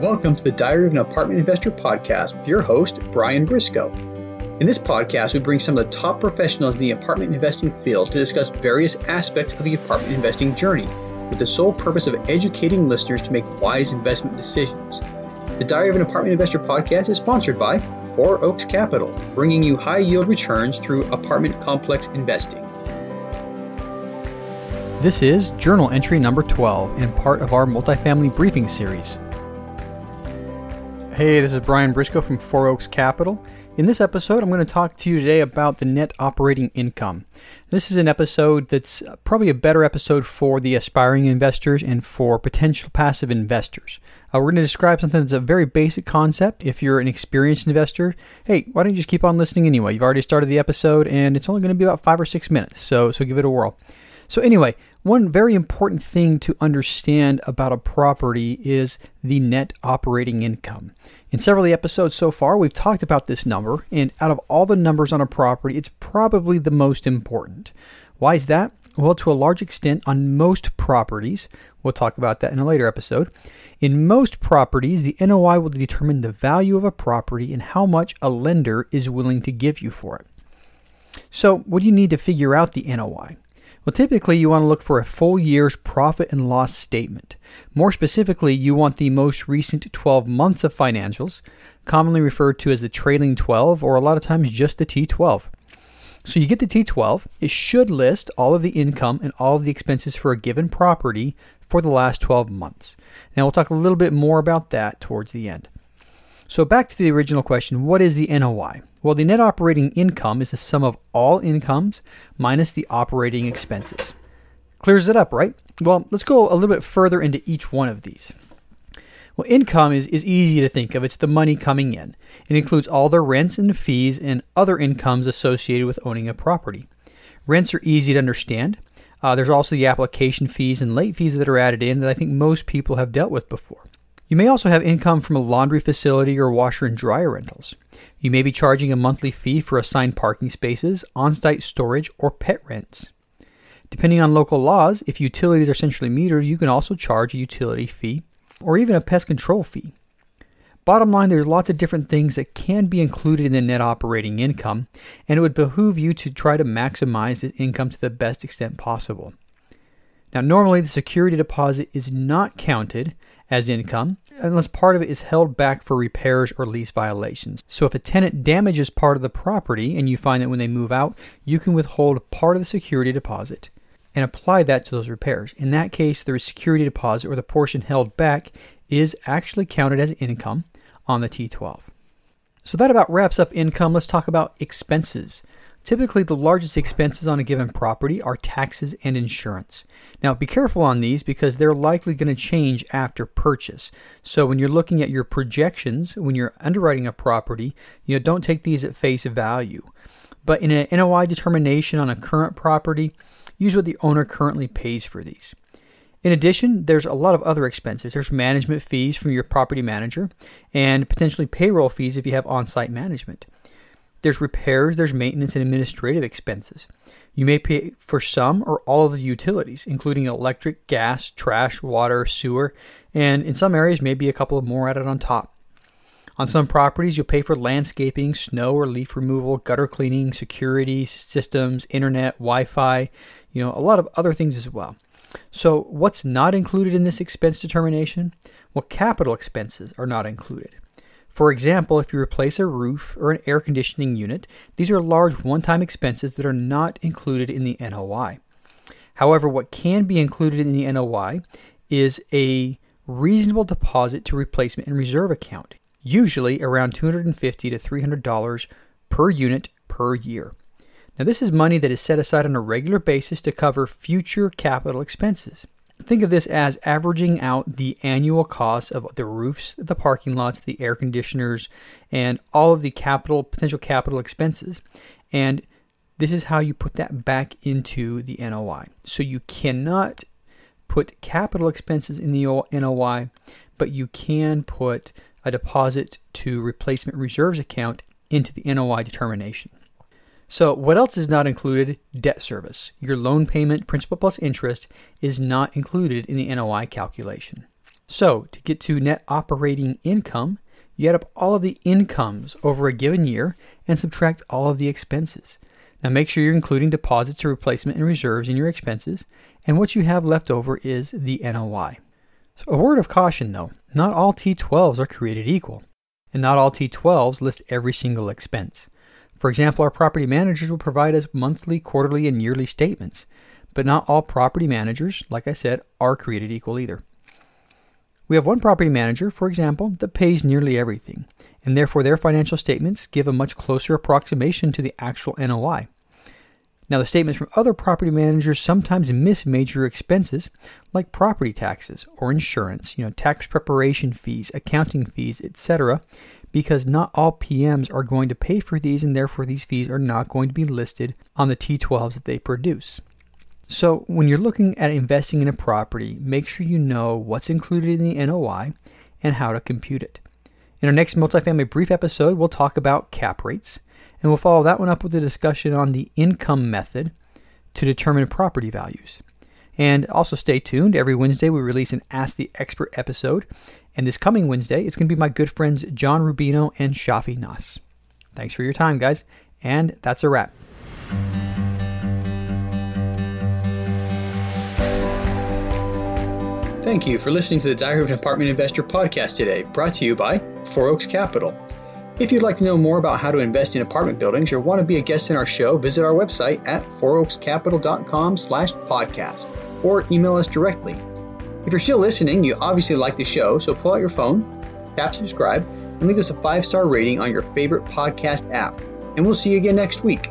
Welcome to the Diary of an Apartment Investor podcast with your host, Brian Briscoe. In this podcast, we bring some of the top professionals in the apartment investing field to discuss various aspects of the apartment investing journey with the sole purpose of educating listeners to make wise investment decisions. The Diary of an Apartment Investor podcast is sponsored by Four Oaks Capital, bringing you high yield returns through apartment complex investing. This is journal entry number 12 and part of our multifamily briefing series. Hey, this is Brian Briscoe from Four Oaks Capital. In this episode, I'm going to talk to you today about the net operating income. This is an episode that's probably a better episode for the aspiring investors and for potential passive investors. Uh, we're going to describe something that's a very basic concept. If you're an experienced investor, hey, why don't you just keep on listening anyway? You've already started the episode, and it's only going to be about five or six minutes, so so give it a whirl. So anyway, one very important thing to understand about a property is the net operating income. In several episodes so far, we've talked about this number, and out of all the numbers on a property, it's probably the most important. Why is that? Well, to a large extent, on most properties, we'll talk about that in a later episode. In most properties, the NOI will determine the value of a property and how much a lender is willing to give you for it. So, what do you need to figure out the NOI? Well, typically you want to look for a full year's profit and loss statement. More specifically, you want the most recent 12 months of financials, commonly referred to as the trailing 12 or a lot of times just the T12. So you get the T12, it should list all of the income and all of the expenses for a given property for the last 12 months. Now we'll talk a little bit more about that towards the end. So back to the original question, what is the NOI? Well, the net operating income is the sum of all incomes minus the operating expenses. Clears it up, right? Well, let's go a little bit further into each one of these. Well, income is, is easy to think of. It's the money coming in. It includes all the rents and fees and other incomes associated with owning a property. Rents are easy to understand. Uh, there's also the application fees and late fees that are added in that I think most people have dealt with before. You may also have income from a laundry facility or washer and dryer rentals. You may be charging a monthly fee for assigned parking spaces, on site storage, or pet rents. Depending on local laws, if utilities are centrally metered, you can also charge a utility fee or even a pest control fee. Bottom line, there's lots of different things that can be included in the net operating income, and it would behoove you to try to maximize this income to the best extent possible. Now, normally the security deposit is not counted as income unless part of it is held back for repairs or lease violations. So if a tenant damages part of the property and you find that when they move out, you can withhold part of the security deposit and apply that to those repairs. In that case, the security deposit or the portion held back is actually counted as income on the T12. So that about wraps up income. Let's talk about expenses. Typically, the largest expenses on a given property are taxes and insurance. Now, be careful on these because they're likely going to change after purchase. So, when you're looking at your projections, when you're underwriting a property, you know, don't take these at face value. But in an NOI determination on a current property, use what the owner currently pays for these. In addition, there's a lot of other expenses. There's management fees from your property manager and potentially payroll fees if you have on site management. There's repairs, there's maintenance and administrative expenses. You may pay for some or all of the utilities, including electric, gas, trash, water, sewer, and in some areas, maybe a couple of more added on top. On some properties, you'll pay for landscaping, snow or leaf removal, gutter cleaning, security systems, internet, Wi Fi, you know, a lot of other things as well. So, what's not included in this expense determination? Well, capital expenses are not included. For example, if you replace a roof or an air conditioning unit, these are large one time expenses that are not included in the NOI. However, what can be included in the NOI is a reasonable deposit to replacement and reserve account, usually around $250 to $300 per unit per year. Now, this is money that is set aside on a regular basis to cover future capital expenses think of this as averaging out the annual cost of the roofs, the parking lots, the air conditioners, and all of the capital potential capital expenses. And this is how you put that back into the NOI. So you cannot put capital expenses in the NOI, but you can put a deposit to replacement reserves account into the NOI determination. So, what else is not included? Debt service. Your loan payment, principal plus interest, is not included in the NOI calculation. So, to get to net operating income, you add up all of the incomes over a given year and subtract all of the expenses. Now, make sure you're including deposits or replacement and reserves in your expenses, and what you have left over is the NOI. So a word of caution though not all T12s are created equal, and not all T12s list every single expense. For example, our property managers will provide us monthly, quarterly, and yearly statements, but not all property managers, like I said, are created equal either. We have one property manager, for example, that pays nearly everything, and therefore their financial statements give a much closer approximation to the actual NOI. Now, the statements from other property managers sometimes miss major expenses like property taxes or insurance, you know, tax preparation fees, accounting fees, etc., because not all PMs are going to pay for these and therefore these fees are not going to be listed on the T12s that they produce. So, when you're looking at investing in a property, make sure you know what's included in the NOI and how to compute it. In our next multifamily brief episode, we'll talk about cap rates, and we'll follow that one up with a discussion on the income method to determine property values. And also stay tuned. Every Wednesday, we release an Ask the Expert episode. And this coming Wednesday, it's going to be my good friends John Rubino and Shafi Nas. Thanks for your time, guys. And that's a wrap. Thank you for listening to the Diary of an Apartment Investor podcast today, brought to you by Four Oaks Capital. If you'd like to know more about how to invest in apartment buildings or want to be a guest in our show, visit our website at fouroakscapital.com slash podcast or email us directly. If you're still listening, you obviously like the show, so pull out your phone, tap subscribe, and leave us a five-star rating on your favorite podcast app. And we'll see you again next week.